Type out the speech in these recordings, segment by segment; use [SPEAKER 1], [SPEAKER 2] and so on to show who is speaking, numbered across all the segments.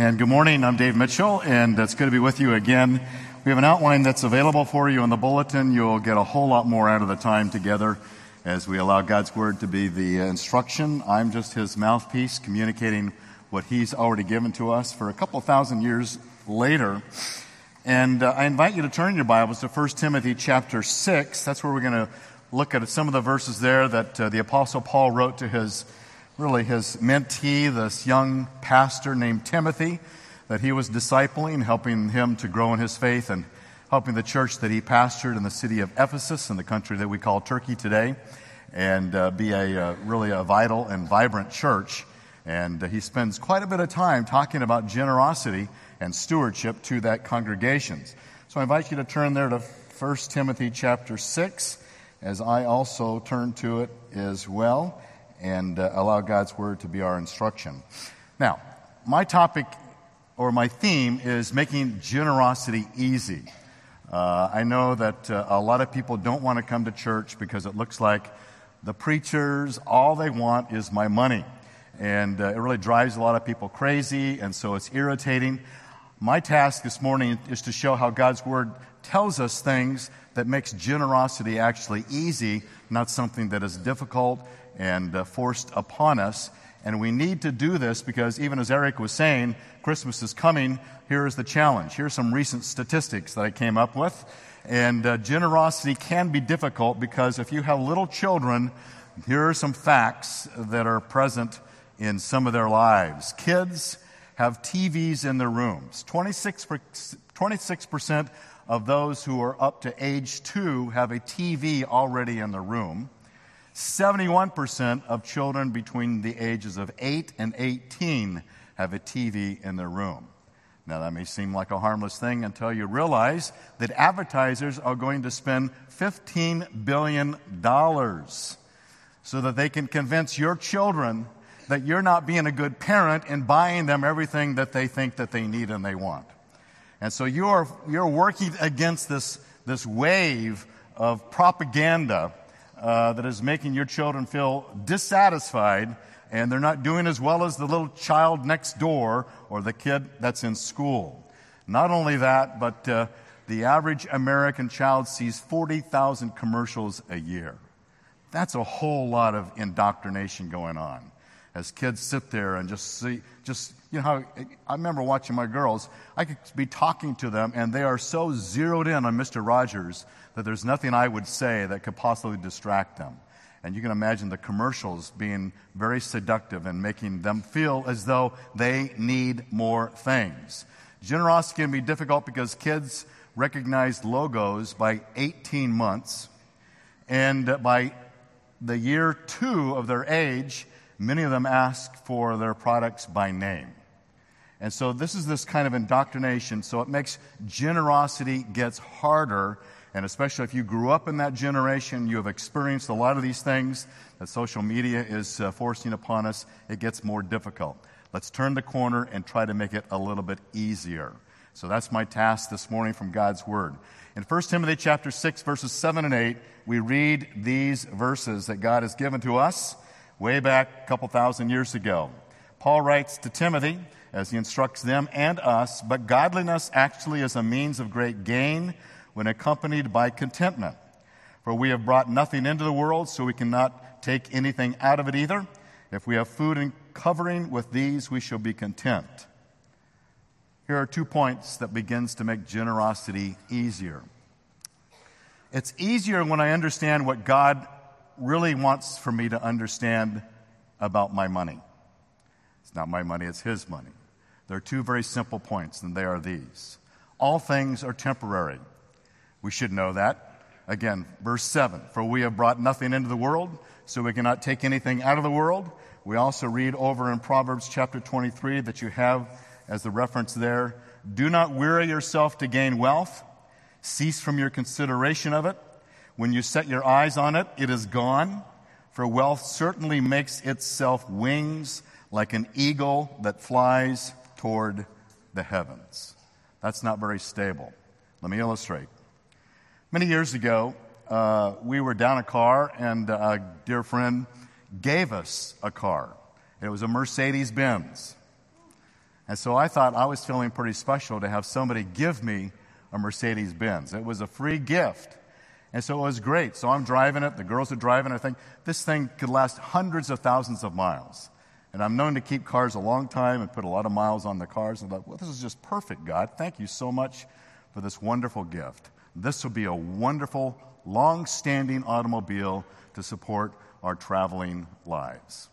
[SPEAKER 1] And good morning. I'm Dave Mitchell, and it's good to be with you again. We have an outline that's available for you in the bulletin. You'll get a whole lot more out of the time together as we allow God's Word to be the instruction. I'm just His mouthpiece, communicating what He's already given to us for a couple thousand years later. And uh, I invite you to turn your Bibles to 1 Timothy chapter 6. That's where we're going to look at some of the verses there that uh, the Apostle Paul wrote to his really his mentee, this young pastor named Timothy, that he was discipling, helping him to grow in his faith and helping the church that he pastored in the city of Ephesus in the country that we call Turkey today and uh, be a uh, really a vital and vibrant church. And uh, he spends quite a bit of time talking about generosity and stewardship to that congregation. So I invite you to turn there to 1 Timothy chapter 6 as I also turn to it as well and uh, allow God's Word to be our instruction. Now, my topic or my theme is making generosity easy. Uh, I know that uh, a lot of people don't want to come to church because it looks like the preachers, all they want is my money. And uh, it really drives a lot of people crazy, and so it's irritating. My task this morning is to show how God's Word tells us things that makes generosity actually easy, not something that is difficult and uh, forced upon us. And we need to do this because, even as Eric was saying, Christmas is coming. Here is the challenge. Here's some recent statistics that I came up with. And uh, generosity can be difficult because if you have little children, here are some facts that are present in some of their lives. Kids have TVs in their rooms. 26, 26% of those who are up to age two have a TV already in their room. 71% of children between the ages of 8 and 18 have a TV in their room. Now, that may seem like a harmless thing until you realize that advertisers are going to spend $15 billion so that they can convince your children that you're not being a good parent and buying them everything that they think that they need and they want. And so you're, you're working against this, this wave of propaganda uh, that is making your children feel dissatisfied and they're not doing as well as the little child next door or the kid that's in school. Not only that, but uh, the average American child sees 40,000 commercials a year. That's a whole lot of indoctrination going on as kids sit there and just see, just, you know how, I remember watching my girls, I could be talking to them and they are so zeroed in on Mr. Rogers that there's nothing I would say that could possibly distract them. And you can imagine the commercials being very seductive and making them feel as though they need more things. Generosity can be difficult because kids recognize logos by 18 months. And by the year two of their age, many of them ask for their products by name. And so this is this kind of indoctrination. So it makes generosity gets harder. And especially if you grew up in that generation, you have experienced a lot of these things that social media is uh, forcing upon us. It gets more difficult. Let's turn the corner and try to make it a little bit easier. So that's my task this morning from God's Word. In 1 Timothy chapter 6, verses 7 and 8, we read these verses that God has given to us way back a couple thousand years ago. Paul writes to Timothy as he instructs them and us, but godliness actually is a means of great gain when accompanied by contentment. For we have brought nothing into the world, so we cannot take anything out of it either. If we have food and covering with these, we shall be content. Here are two points that begins to make generosity easier. It's easier when I understand what God really wants for me to understand about my money. It's not my money, it's his money. There are two very simple points, and they are these All things are temporary. We should know that. Again, verse 7 For we have brought nothing into the world, so we cannot take anything out of the world. We also read over in Proverbs chapter 23 that you have as the reference there Do not weary yourself to gain wealth, cease from your consideration of it. When you set your eyes on it, it is gone. For wealth certainly makes itself wings like an eagle that flies toward the heavens. That's not very stable. Let me illustrate. Many years ago, uh, we were down a car, and a dear friend gave us a car. It was a Mercedes Benz. And so I thought I was feeling pretty special to have somebody give me a Mercedes Benz. It was a free gift. And so it was great. So I'm driving it, the girls are driving it. I think this thing could last hundreds of thousands of miles. And I'm known to keep cars a long time and put a lot of miles on the cars. And I thought, well, this is just perfect, God. Thank you so much for this wonderful gift. This will be a wonderful, long standing automobile to support our traveling lives.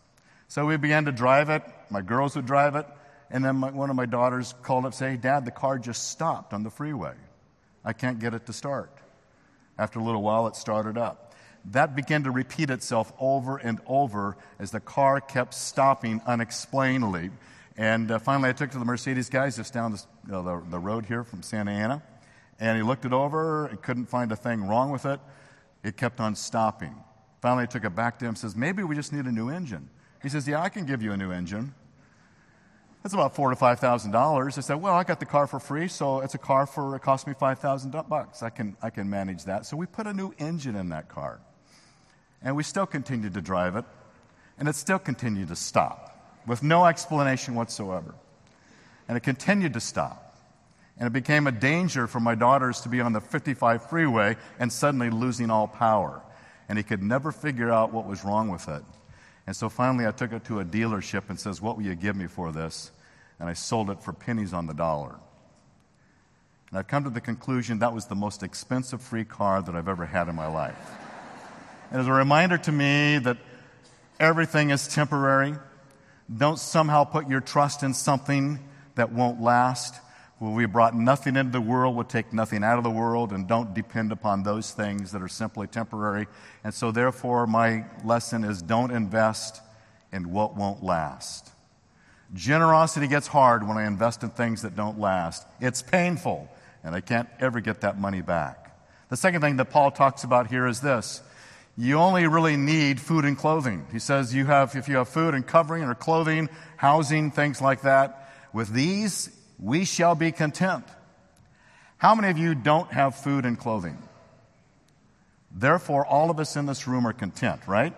[SPEAKER 1] So we began to drive it. My girls would drive it. And then my, one of my daughters called up, say, Dad, the car just stopped on the freeway. I can't get it to start. After a little while, it started up. That began to repeat itself over and over as the car kept stopping unexplainably. And uh, finally, I took to the Mercedes guys just down the, know, the, the road here from Santa Ana. And he looked it over and couldn't find a thing wrong with it. It kept on stopping. Finally, I took it back to him and says, Maybe we just need a new engine. He says, Yeah, I can give you a new engine. That's about four to five thousand dollars. I said, well, I got the car for free, so it's a car for it cost me five thousand bucks. I can I can manage that. So we put a new engine in that car, and we still continued to drive it, and it still continued to stop with no explanation whatsoever, and it continued to stop, and it became a danger for my daughters to be on the 55 freeway and suddenly losing all power, and he could never figure out what was wrong with it. And so finally, I took it to a dealership and says, "What will you give me for this?" and I sold it for pennies on the dollar. And I've come to the conclusion that was the most expensive free car that I've ever had in my life. And as a reminder to me that everything is temporary, don't somehow put your trust in something that won't last. Well, we brought nothing into the world, we'll take nothing out of the world, and don't depend upon those things that are simply temporary. And so, therefore, my lesson is don't invest in what won't last. Generosity gets hard when I invest in things that don't last. It's painful, and I can't ever get that money back. The second thing that Paul talks about here is this you only really need food and clothing. He says you have, if you have food and covering or clothing, housing, things like that, with these we shall be content. How many of you don't have food and clothing? Therefore, all of us in this room are content, right?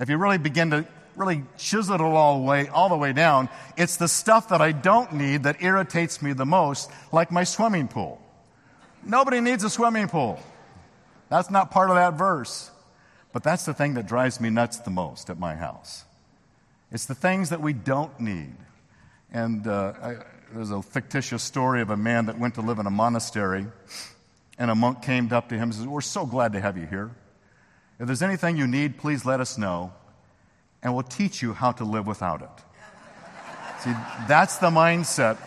[SPEAKER 1] If you really begin to really chisel it all the way, all the way down. It's the stuff that I don't need that irritates me the most, like my swimming pool. Nobody needs a swimming pool. That's not part of that verse. But that's the thing that drives me nuts the most at my house. It's the things that we don't need. And uh, I, there's a fictitious story of a man that went to live in a monastery, and a monk came up to him and said, We're so glad to have you here. If there's anything you need, please let us know and we'll teach you how to live without it. See, that's the mindset.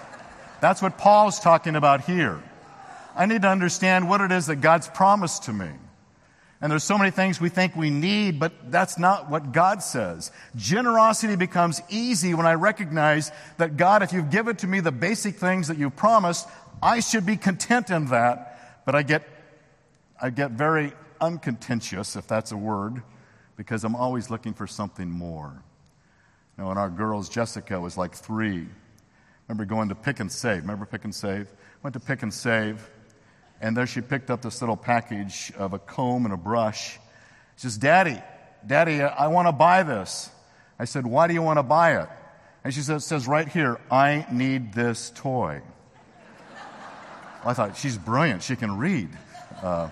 [SPEAKER 1] That's what Paul's talking about here. I need to understand what it is that God's promised to me. And there's so many things we think we need, but that's not what God says. Generosity becomes easy when I recognize that God, if you've given to me the basic things that you promised, I should be content in that. But I get, I get very uncontentious, if that's a word, because I'm always looking for something more. Know, when our girls, Jessica was like three, remember going to Pic 'N' Save. Remember Pic 'N' Save? Went to Pic 'N' Save, and there she picked up this little package of a comb and a brush. She says, Daddy, Daddy, I want to buy this. I said, Why do you want to buy it? And she says, It says right here, I need this toy. I thought, she's brilliant. She can read. Uh,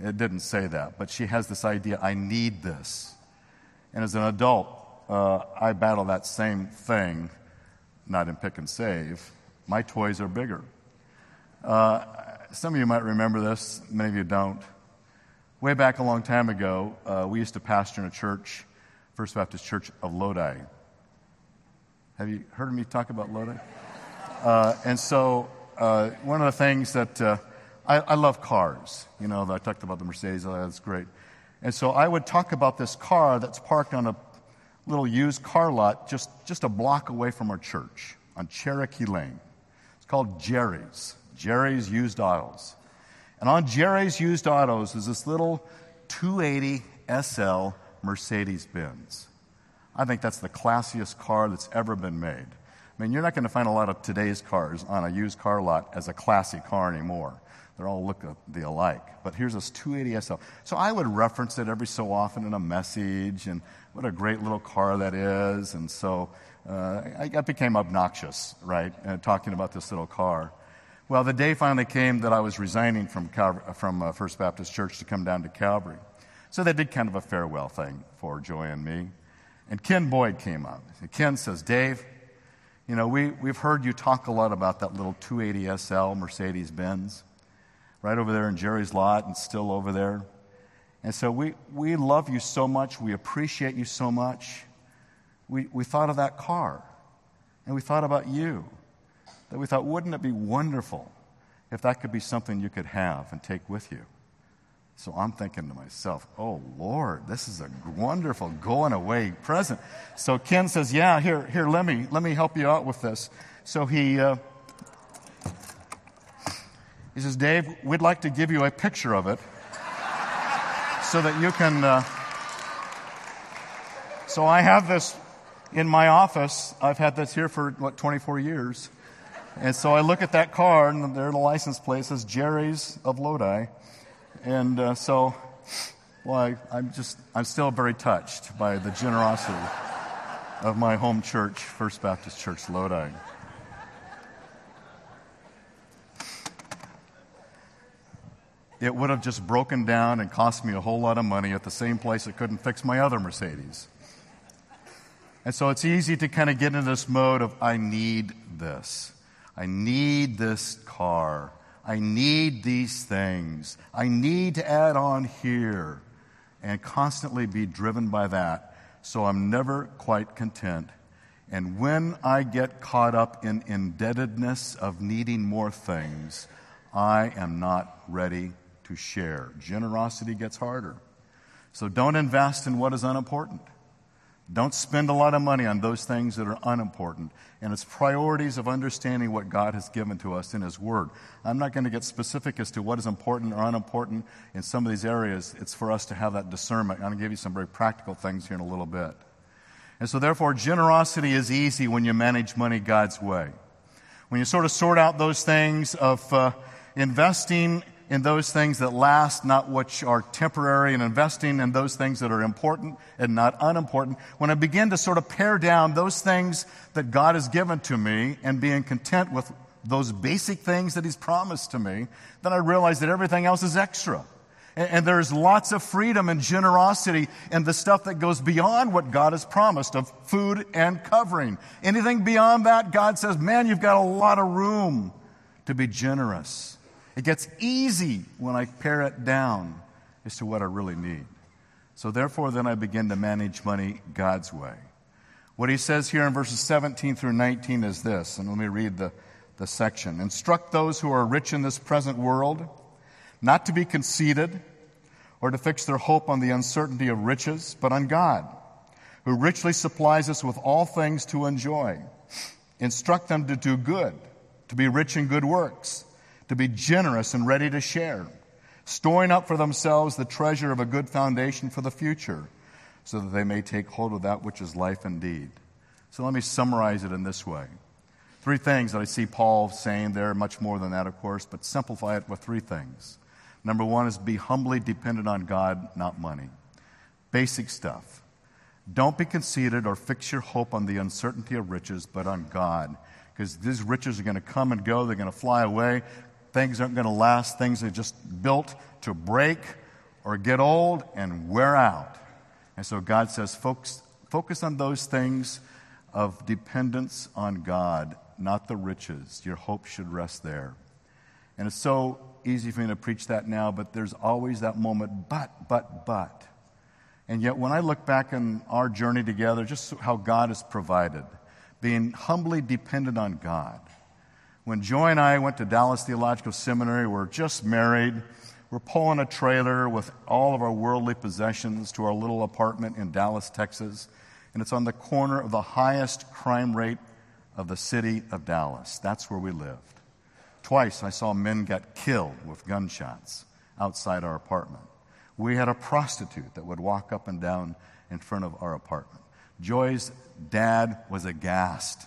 [SPEAKER 1] it didn't say that, but she has this idea I need this. And as an adult, uh, I battle that same thing, not in Pic 'N' Save. My toys are bigger. Uh, some of you might remember this, many of you don't. Way back a long time ago, uh, we used to pastor in a church, First Baptist Church of Lodi. Have you heard me talk about Lodi? Uh, and so, uh, one of the things that uh, I, I love cars. You know, I talked about the Mercedes, oh, that's great. And so I would talk about this car that's parked on a little used car lot just, just a block away from our church on Cherokee Lane. It's called Jerry's, Jerry's Used Autos. And on Jerry's Used Autos is this little 280 SL Mercedes Benz. I think that's the classiest car that's ever been made. I mean, you're not going to find a lot of today's cars on a used car lot as a classy car anymore. They all look the alike. But here's this 280 SL. So I would reference it every so often in a message, and what a great little car that is. And so uh, I, I, became obnoxious, right, uh, talking about this little car. Well, the day finally came that I was resigning from, from uh, First Baptist Church to come down to Calvary. So they did kind of a farewell thing for Joy and me. And Ken Boyd came up. Ken says, Dave, you know, we, we've heard you talk a lot about that little 280 SL Mercedes Benz right over there in Jerry's lot and still over there. And so we, we love you so much. We appreciate you so much. We, we thought of that car and we thought about you. That we thought, wouldn't it be wonderful if that could be something you could have and take with you? So I'm thinking to myself, oh Lord, this is a wonderful going away present. So Ken says, yeah, here, here, let me, let me help you out with this. So he, uh, he says, Dave, we'd like to give you a picture of it so that you can. Uh... So I have this in my office. I've had this here for, what, 24 years. And so I look at that car, and there the license plate says Jerry's of Lodi. And uh, so, well, I, I'm just, I'm still very touched by the generosity of my home church, First Baptist Church Lodi. It would have just broken down and cost me a whole lot of money at the same place it couldn't fix my other Mercedes. And so it's easy to kind of get into this mode of, I need this. I need this car. I need these things. I need to add on here and constantly be driven by that. So I'm never quite content. And when I get caught up in indebtedness of needing more things, I am not ready to share. Generosity gets harder. So don't invest in what is unimportant. Don't spend a lot of money on those things that are unimportant. And it's priorities of understanding what God has given to us in His Word. I'm not going to get specific as to what is important or unimportant in some of these areas. It's for us to have that discernment. I'm going to give you some very practical things here in a little bit. And so, therefore, generosity is easy when you manage money God's way. When you sort of sort out those things of uh, investing in those things that last, not which are temporary, and investing in those things that are important and not unimportant. When I begin to sort of pare down those things that God has given to me and being content with those basic things that He's promised to me, then I realize that everything else is extra. And, and there's lots of freedom and generosity in the stuff that goes beyond what God has promised of food and covering. Anything beyond that, God says, man, you've got a lot of room to be generous. It gets easy when I pare it down as to what I really need. So therefore, then I begin to manage money God's way. What he says here in verses 17 through 19 is this, and let me read the, the section. Instruct those who are rich in this present world not to be conceited or to fix their hope on the uncertainty of riches, but on God, who richly supplies us with all things to enjoy. Instruct them to do good, to be rich in good works to be generous and ready to share, storing up for themselves the treasure of a good foundation for the future, so that they may take hold of that which is life indeed. So let me summarize it in this way. Three things that I see Paul saying there, much more than that, of course, but simplify it with three things. Number one is be humbly dependent on God, not money. Basic stuff. Don't be conceited or fix your hope on the uncertainty of riches, but on God. Because these riches are going to come and go, they're going to fly away. Things aren't going to last. Things are just built to break or get old and wear out. And so God says, folks, focus on those things of dependence on God, not the riches. Your hope should rest there. And it's so easy for me to preach that now, but there's always that moment, but, but, but. And yet, when I look back on our journey together, just how God has provided, being humbly dependent on God, when Joy and I went to Dallas Theological Seminary, we we're just married. We're pulling a trailer with all of our worldly possessions to our little apartment in Dallas, Texas. And it's on the corner of the highest crime rate of the city of Dallas. That's where we lived. Twice I saw men get killed with gunshots outside our apartment. We had a prostitute that would walk up and down in front of our apartment. Joy's dad was aghast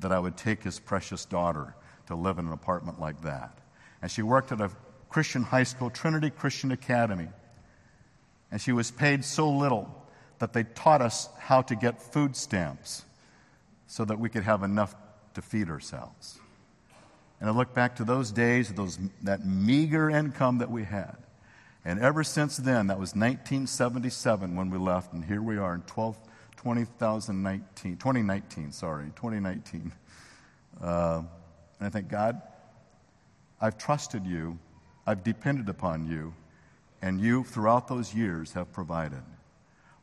[SPEAKER 1] that I would take his precious daughter to live in an apartment like that. And she worked at a Christian high school, Trinity Christian Academy. And she was paid so little that they taught us how to get food stamps so that we could have enough to feed ourselves. And I look back to those days, those, that meager income that we had. And ever since then, that was 1977 when we left, and here we are in 12, 2019, 2019, sorry, 2019. Uh, and I think, God, I've trusted you, I've depended upon you, and you, throughout those years, have provided.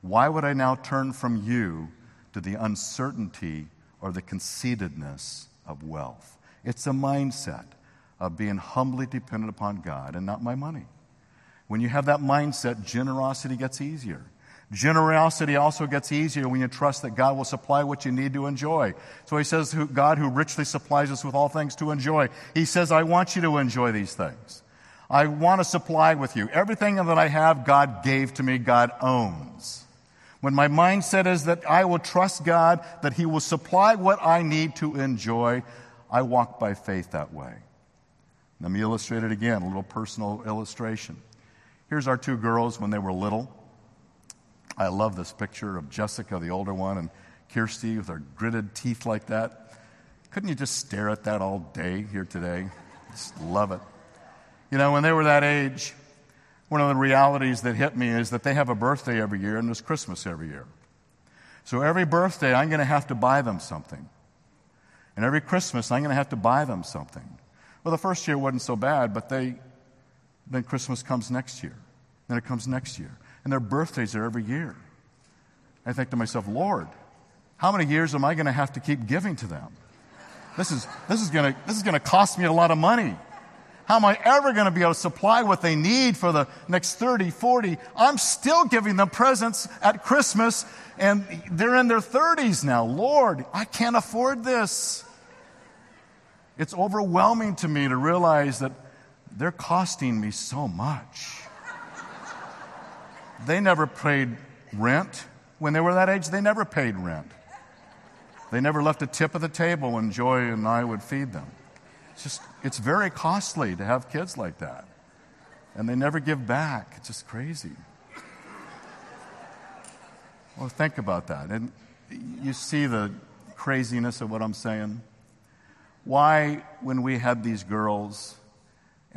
[SPEAKER 1] Why would I now turn from you to the uncertainty or the conceitedness of wealth? It's a mindset of being humbly dependent upon God and not my money. When you have that mindset, generosity gets easier. Generosity also gets easier when you trust that God will supply what you need to enjoy. So he says, God who richly supplies us with all things to enjoy. He says, I want you to enjoy these things. I want to supply with you. Everything that I have, God gave to me, God owns. When my mindset is that I will trust God, that He will supply what I need to enjoy, I walk by faith that way. Let me illustrate it again, a little personal illustration. Here's our two girls when they were little. I love this picture of Jessica, the older one, and Kirsty with her gritted teeth like that. Couldn't you just stare at that all day here today? Just love it. You know, when they were that age, one of the realities that hit me is that they have a birthday every year and there's Christmas every year. So every birthday, I'm going to have to buy them something. And every Christmas, I'm going to have to buy them something. Well, the first year wasn't so bad, but they then Christmas comes next year. Then it comes next year. And their birthdays are every year. I think to myself, Lord, how many years am I going to have to keep giving to them? This is, this is going to, cost me a lot of money. How am I ever going to be able to supply what they need for the next 30, 40? I'm still giving them presents at Christmas and they're in their 30s now. Lord, I can't afford this. It's overwhelming to me to realize that they're costing me so much. They never paid rent. When they were that age, they never paid rent. They never left a tip at the table when Joy and I would feed them. It's just, it's very costly to have kids like that. And they never give back. It's just crazy. Well, think about that. And you see the craziness of what I'm saying. Why, when we had these girls,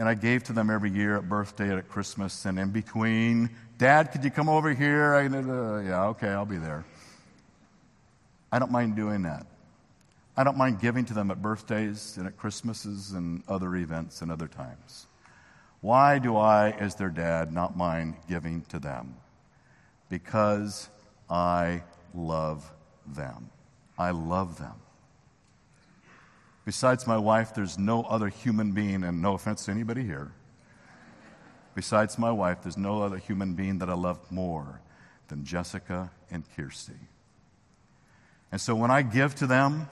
[SPEAKER 1] and I gave to them every year at birthday at Christmas and in between. Dad, could you come over here? I, uh, yeah, okay, I'll be there. I don't mind doing that. I don't mind giving to them at birthdays and at Christmases and other events and other times. Why do I, as their dad, not mind giving to them? Because I love them. I love them. Besides my wife, there's no other human being, and no offense to anybody here. Besides my wife, there's no other human being that I love more than Jessica and Kirsty. And so when I give to them,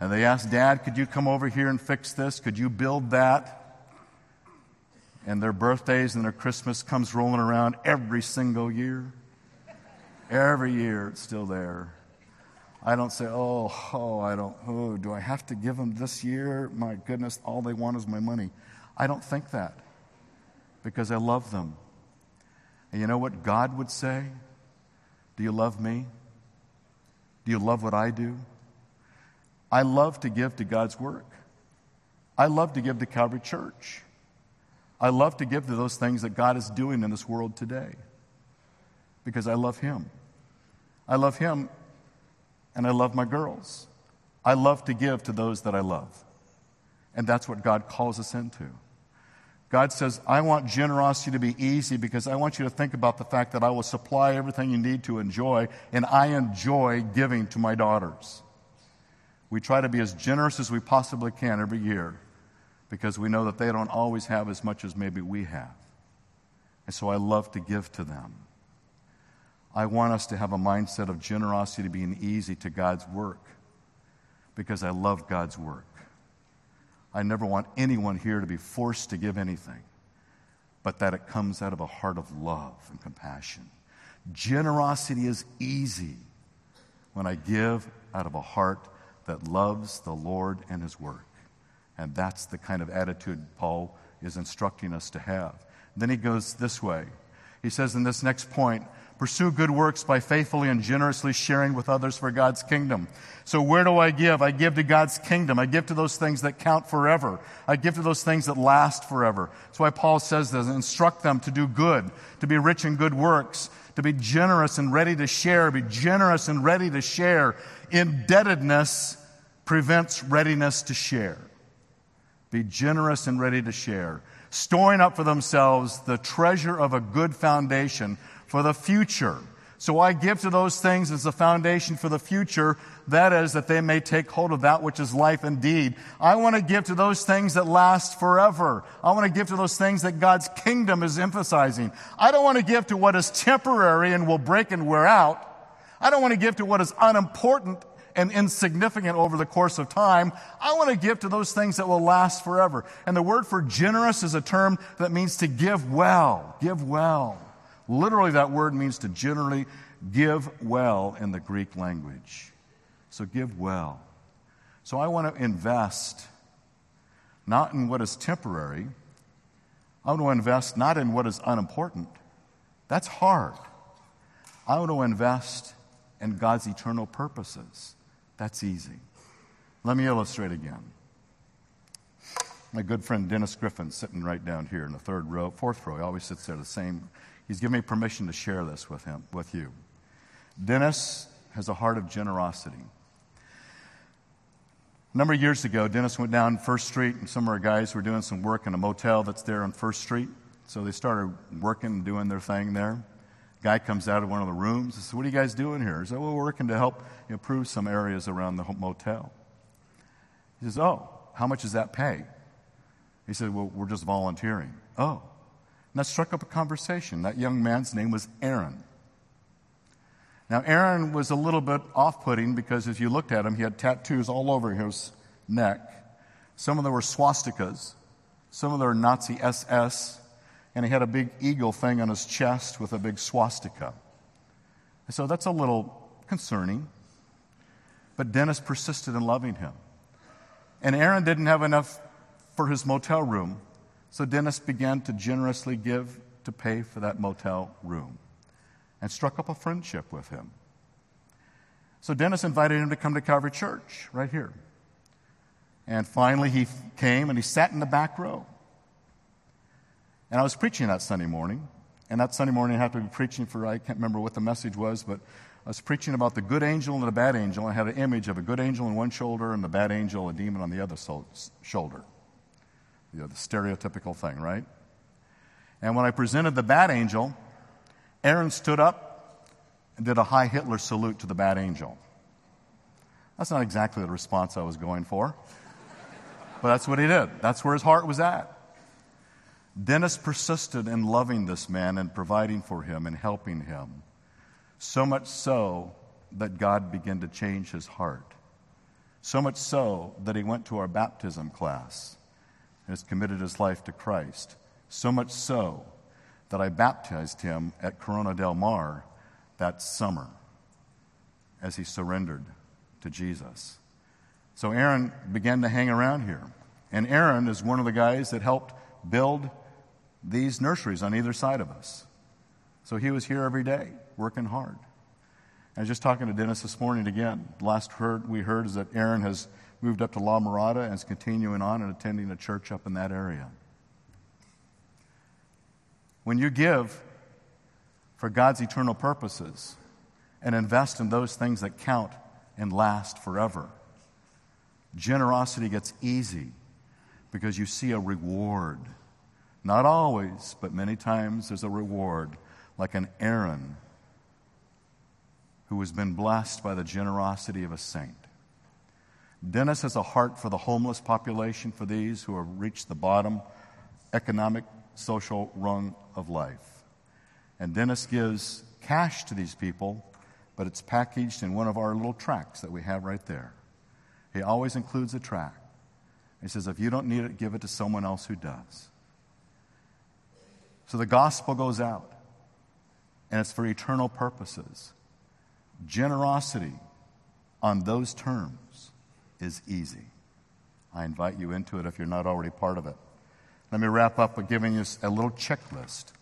[SPEAKER 1] and they ask, Dad, could you come over here and fix this? Could you build that? And their birthdays and their Christmas comes rolling around every single year. Every year it's still there. I don't say, oh, oh, I don't, oh, do I have to give them this year? My goodness, all they want is my money. I don't think that because I love them. And you know what God would say? Do you love me? Do you love what I do? I love to give to God's work. I love to give to Calvary Church. I love to give to those things that God is doing in this world today because I love Him. I love Him and I love my girls. I love to give to those that I love. And that's what God calls us into. God says, I want generosity to be easy because I want you to think about the fact that I will supply everything you need to enjoy, and I enjoy giving to my daughters. We try to be as generous as we possibly can every year because we know that they don't always have as much as maybe we have. And so I love to give to them. I want us to have a mindset of generosity to being easy to God's work because I love God's work. I never want anyone here to be forced to give anything, but that it comes out of a heart of love and compassion. Generosity is easy when I give out of a heart that loves the Lord and his work. And that's the kind of attitude Paul is instructing us to have. Then he goes this way. He says in this next point, Pursue good works by faithfully and generously sharing with others for God's kingdom. So where do I give? I give to God's kingdom. I give to those things that count forever. I give to those things that last forever. That's why Paul says this, instruct them to do good, to be rich in good works, to be generous and ready to share, be generous and ready to share. Indebtedness prevents readiness to share. Be generous and ready to share. Storing up for themselves the treasure of a good foundation for the future. So I give to those things as a foundation for the future. That is, that they may take hold of that which is life indeed. I want to give to those things that last forever. I want to give to those things that God's kingdom is emphasizing. I don't want to give to what is temporary and will break and wear out. I don't want to give to what is unimportant and insignificant over the course of time. I want to give to those things that will last forever. And the word for generous is a term that means to give well. Give well. Literally, that word means to generally give well in the Greek language. So, give well. So, I want to invest not in what is temporary, I want to invest not in what is unimportant. That's hard. I want to invest in God's eternal purposes. That's easy. Let me illustrate again. My good friend Dennis Griffin, sitting right down here in the third row, fourth row, he always sits there the same He's given me permission to share this with him, with you. Dennis has a heart of generosity. A number of years ago, Dennis went down First Street, and some of our guys were doing some work in a motel that's there on First Street. So they started working and doing their thing there. Guy comes out of one of the rooms and says, What are you guys doing here? He said, Well, we're working to help improve some areas around the motel. He says, Oh, how much does that pay? He said, Well, we're just volunteering. Oh. And that struck up a conversation. That young man's name was Aaron. Now, Aaron was a little bit off putting because if you looked at him, he had tattoos all over his neck. Some of them were swastikas, some of them were Nazi SS, and he had a big eagle thing on his chest with a big swastika. So that's a little concerning. But Dennis persisted in loving him. And Aaron didn't have enough for his motel room. So Dennis began to generously give to pay for that motel room and struck up a friendship with him. So Dennis invited him to come to Calvary Church right here. And finally, he came and he sat in the back row. And I was preaching that Sunday morning. And that Sunday morning, I had to be preaching for, I can't remember what the message was, but I was preaching about the good angel and the bad angel. I had an image of a good angel on one shoulder and the bad angel, a demon, on the other shoulder. You know, the stereotypical thing, right? And when I presented the bad angel, Aaron stood up and did a Heil Hitler salute to the bad angel. That's not exactly the response I was going for, but that's what he did. That's where his heart was at. Dennis persisted in loving this man and providing for him and helping him, so much so that God began to change his heart. So much so that he went to our baptism class and has committed his life to Christ. So much so that I baptized him at Corona del Mar that summer as he surrendered to Jesus. So Aaron began to hang around here. And Aaron is one of the guys that helped build these nurseries on either side of us. So he was here every day, working hard. I was just talking to Dennis this morning again. Last heard, we heard is that Aaron has moved up to La Mirada and is continuing on and attending a church up in that area. When you give for God's eternal purposes and invest in those things that count and last forever, generosity gets easy because you see a reward. Not always, but many times there's a reward, like an Aaron who has been blessed by the generosity of a saint. Dennis has a heart for the homeless population, for these who have reached the bottom economic, social rung of life. And Dennis gives cash to these people, but it's packaged in one of our little tracts that we have right there. He always includes a tract. He says, if you don't need it, give it to someone else who does. So the gospel goes out, and it's for eternal purposes. Generosity on those terms is easy. I invite you into it if you're not already part of it. Let me wrap up by giving you a little checklist.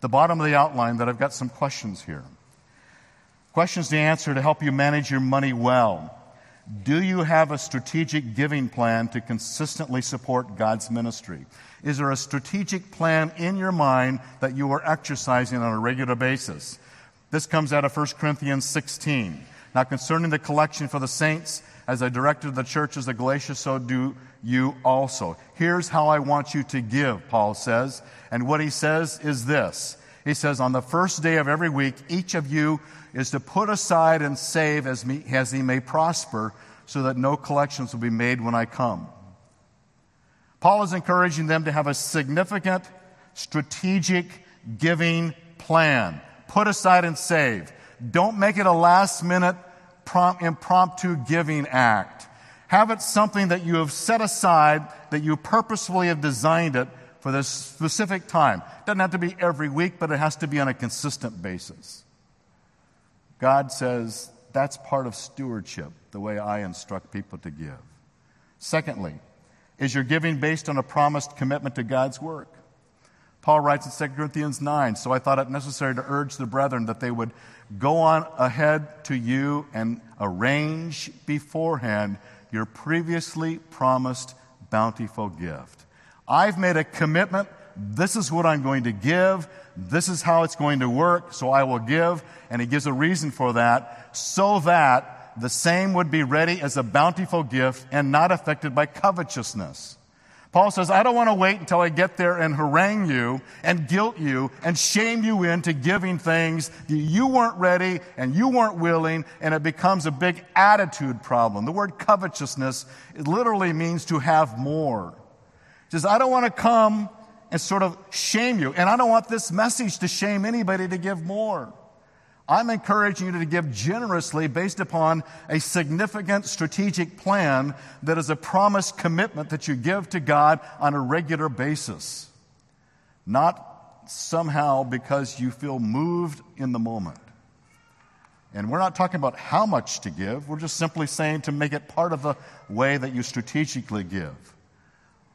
[SPEAKER 1] The bottom of the outline that I've got some questions here. Questions to answer to help you manage your money well. Do you have a strategic giving plan to consistently support God's ministry? Is there a strategic plan in your mind that you are exercising on a regular basis? This comes out of 1 Corinthians 16. Now, concerning the collection for the saints, as I directed the churches of Galatia, so do you also. Here's how I want you to give, Paul says. And what he says is this He says, On the first day of every week, each of you is to put aside and save as, me, as he may prosper, so that no collections will be made when I come. Paul is encouraging them to have a significant, strategic giving plan. Put aside and save. Don't make it a last minute impromptu giving act. Have it something that you have set aside, that you purposefully have designed it for this specific time. It doesn't have to be every week, but it has to be on a consistent basis. God says that's part of stewardship, the way I instruct people to give. Secondly, is your giving based on a promised commitment to God's work? Paul writes in 2 Corinthians 9, so I thought it necessary to urge the brethren that they would go on ahead to you and arrange beforehand your previously promised bountiful gift. I've made a commitment. This is what I'm going to give. This is how it's going to work, so I will give. And he gives a reason for that so that the same would be ready as a bountiful gift and not affected by covetousness. Paul says, I don't want to wait until I get there and harangue you and guilt you and shame you into giving things that you weren't ready and you weren't willing, and it becomes a big attitude problem. The word covetousness it literally means to have more. He says, I don't want to come and sort of shame you, and I don't want this message to shame anybody to give more. I'm encouraging you to give generously based upon a significant strategic plan that is a promised commitment that you give to God on a regular basis. Not somehow because you feel moved in the moment. And we're not talking about how much to give, we're just simply saying to make it part of the way that you strategically give.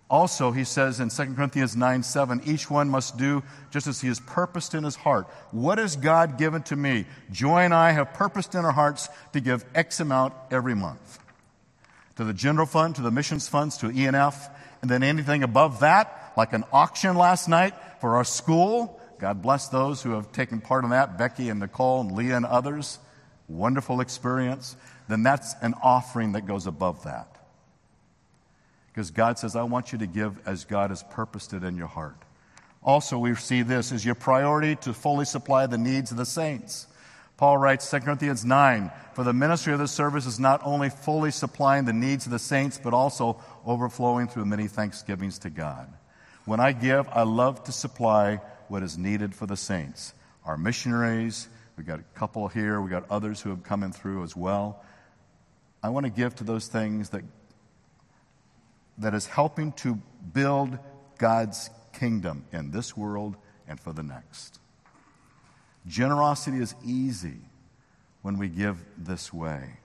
[SPEAKER 1] Also, he says in 2 Corinthians 9 7, each one must do just as he has purposed in his heart. What has God given to me? Joy and I have purposed in our hearts to give X amount every month. To the general fund, to the missions funds, to ENF, and then anything above that, like an auction last night for our school. God bless those who have taken part in that, Becky and Nicole and Leah and others. Wonderful experience. Then that's an offering that goes above that. Because God says, I want you to give as God has purposed it in your heart. Also, we see this as your priority to fully supply the needs of the saints. Paul writes 2 Corinthians 9 For the ministry of the service is not only fully supplying the needs of the saints, but also overflowing through many thanksgivings to God. When I give, I love to supply what is needed for the saints. Our missionaries, we've got a couple here, we've got others who have come in through as well. I want to give to those things that that is helping to build God's kingdom in this world and for the next. Generosity is easy when we give this way.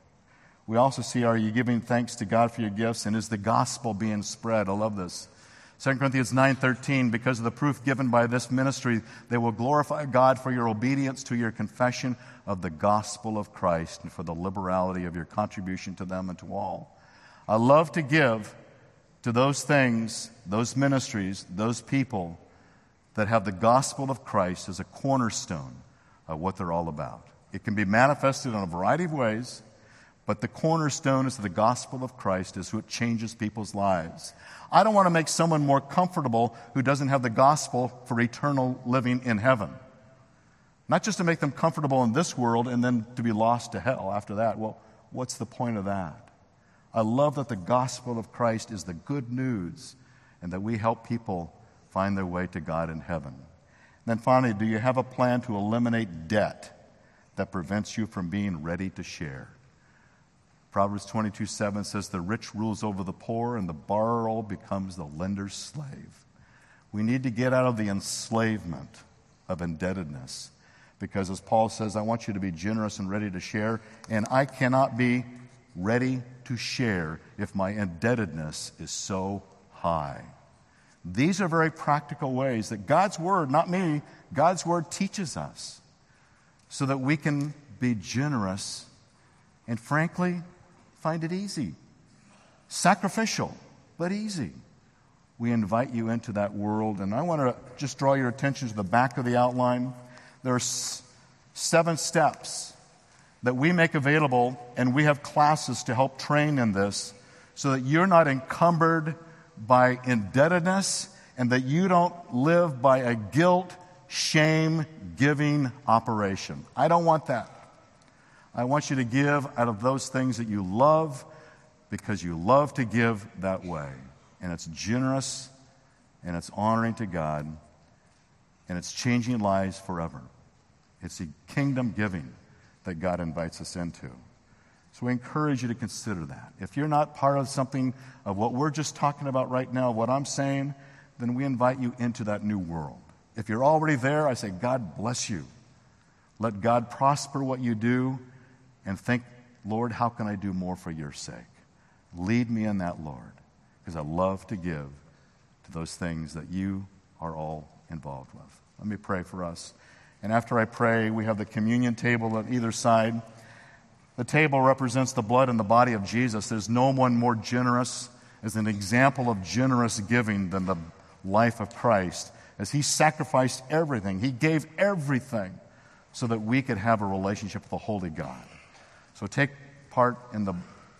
[SPEAKER 1] We also see are you giving thanks to God for your gifts and is the gospel being spread? I love this. 2 Corinthians 9:13 because of the proof given by this ministry they will glorify God for your obedience to your confession of the gospel of Christ and for the liberality of your contribution to them and to all. I love to give to those things, those ministries, those people that have the gospel of Christ as a cornerstone of what they're all about. It can be manifested in a variety of ways, but the cornerstone is the gospel of Christ is what changes people's lives. I don't want to make someone more comfortable who doesn't have the gospel for eternal living in heaven. Not just to make them comfortable in this world and then to be lost to hell after that. Well, what's the point of that? I love that the gospel of Christ is the good news and that we help people find their way to God in heaven. And then finally, do you have a plan to eliminate debt that prevents you from being ready to share? Proverbs 22 7 says, The rich rules over the poor, and the borrower becomes the lender's slave. We need to get out of the enslavement of indebtedness because, as Paul says, I want you to be generous and ready to share, and I cannot be ready to share if my indebtedness is so high. These are very practical ways that God's Word, not me, God's Word teaches us so that we can be generous and, frankly, find it easy. Sacrificial, but easy. We invite you into that world, and I want to just draw your attention to the back of the outline. There are seven steps that we make available, and we have classes to help train in this so that you're not encumbered by indebtedness and that you don't live by a guilt, shame giving operation. I don't want that. I want you to give out of those things that you love because you love to give that way. And it's generous and it's honoring to God and it's changing lives forever. It's the kingdom giving that God invites us into. So we encourage you to consider that. If you're not part of something of what we're just talking about right now, what I'm saying, then we invite you into that new world. If you're already there, I say, God bless you. Let God prosper what you do and think, Lord, how can I do more for your sake? Lead me in that, Lord, because I love to give to those things that you are all involved with. Let me pray for us. And after I pray, we have the communion table on either side. The table represents the blood and the body of Jesus. There's no one more generous as an example of generous giving than the life of Christ, as he sacrificed everything. He gave everything so that we could have a relationship with the Holy God. So take part in the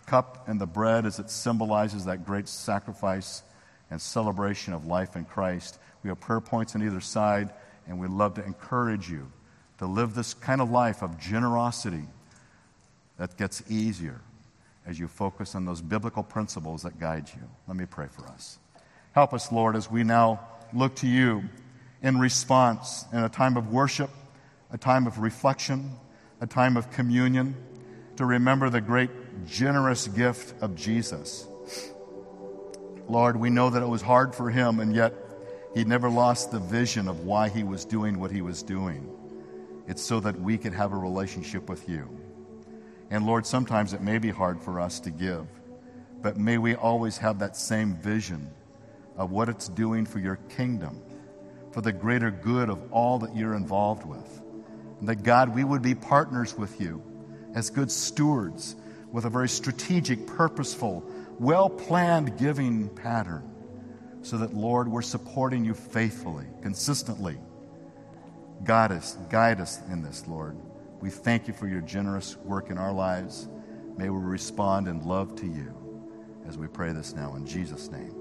[SPEAKER 1] cup and the bread as it symbolizes that great sacrifice and celebration of life in Christ. We have prayer points on either side and we'd love to encourage you to live this kind of life of generosity that gets easier as you focus on those biblical principles that guide you. Let me pray for us. Help us, Lord, as we now look to you in response in a time of worship, a time of reflection, a time of communion, to remember the great generous gift of Jesus. Lord, we know that it was hard for him, and yet he never lost the vision of why he was doing what he was doing. It's so that we could have a relationship with you. And Lord, sometimes it may be hard for us to give, but may we always have that same vision of what it's doing for your kingdom, for the greater good of all that you're involved with. And that God, we would be partners with you as good stewards with a very strategic, purposeful, well planned giving pattern so that, Lord, we're supporting you faithfully, consistently. Guide us, guide us in this, Lord. We thank you for your generous work in our lives. May we respond in love to you as we pray this now in Jesus' name.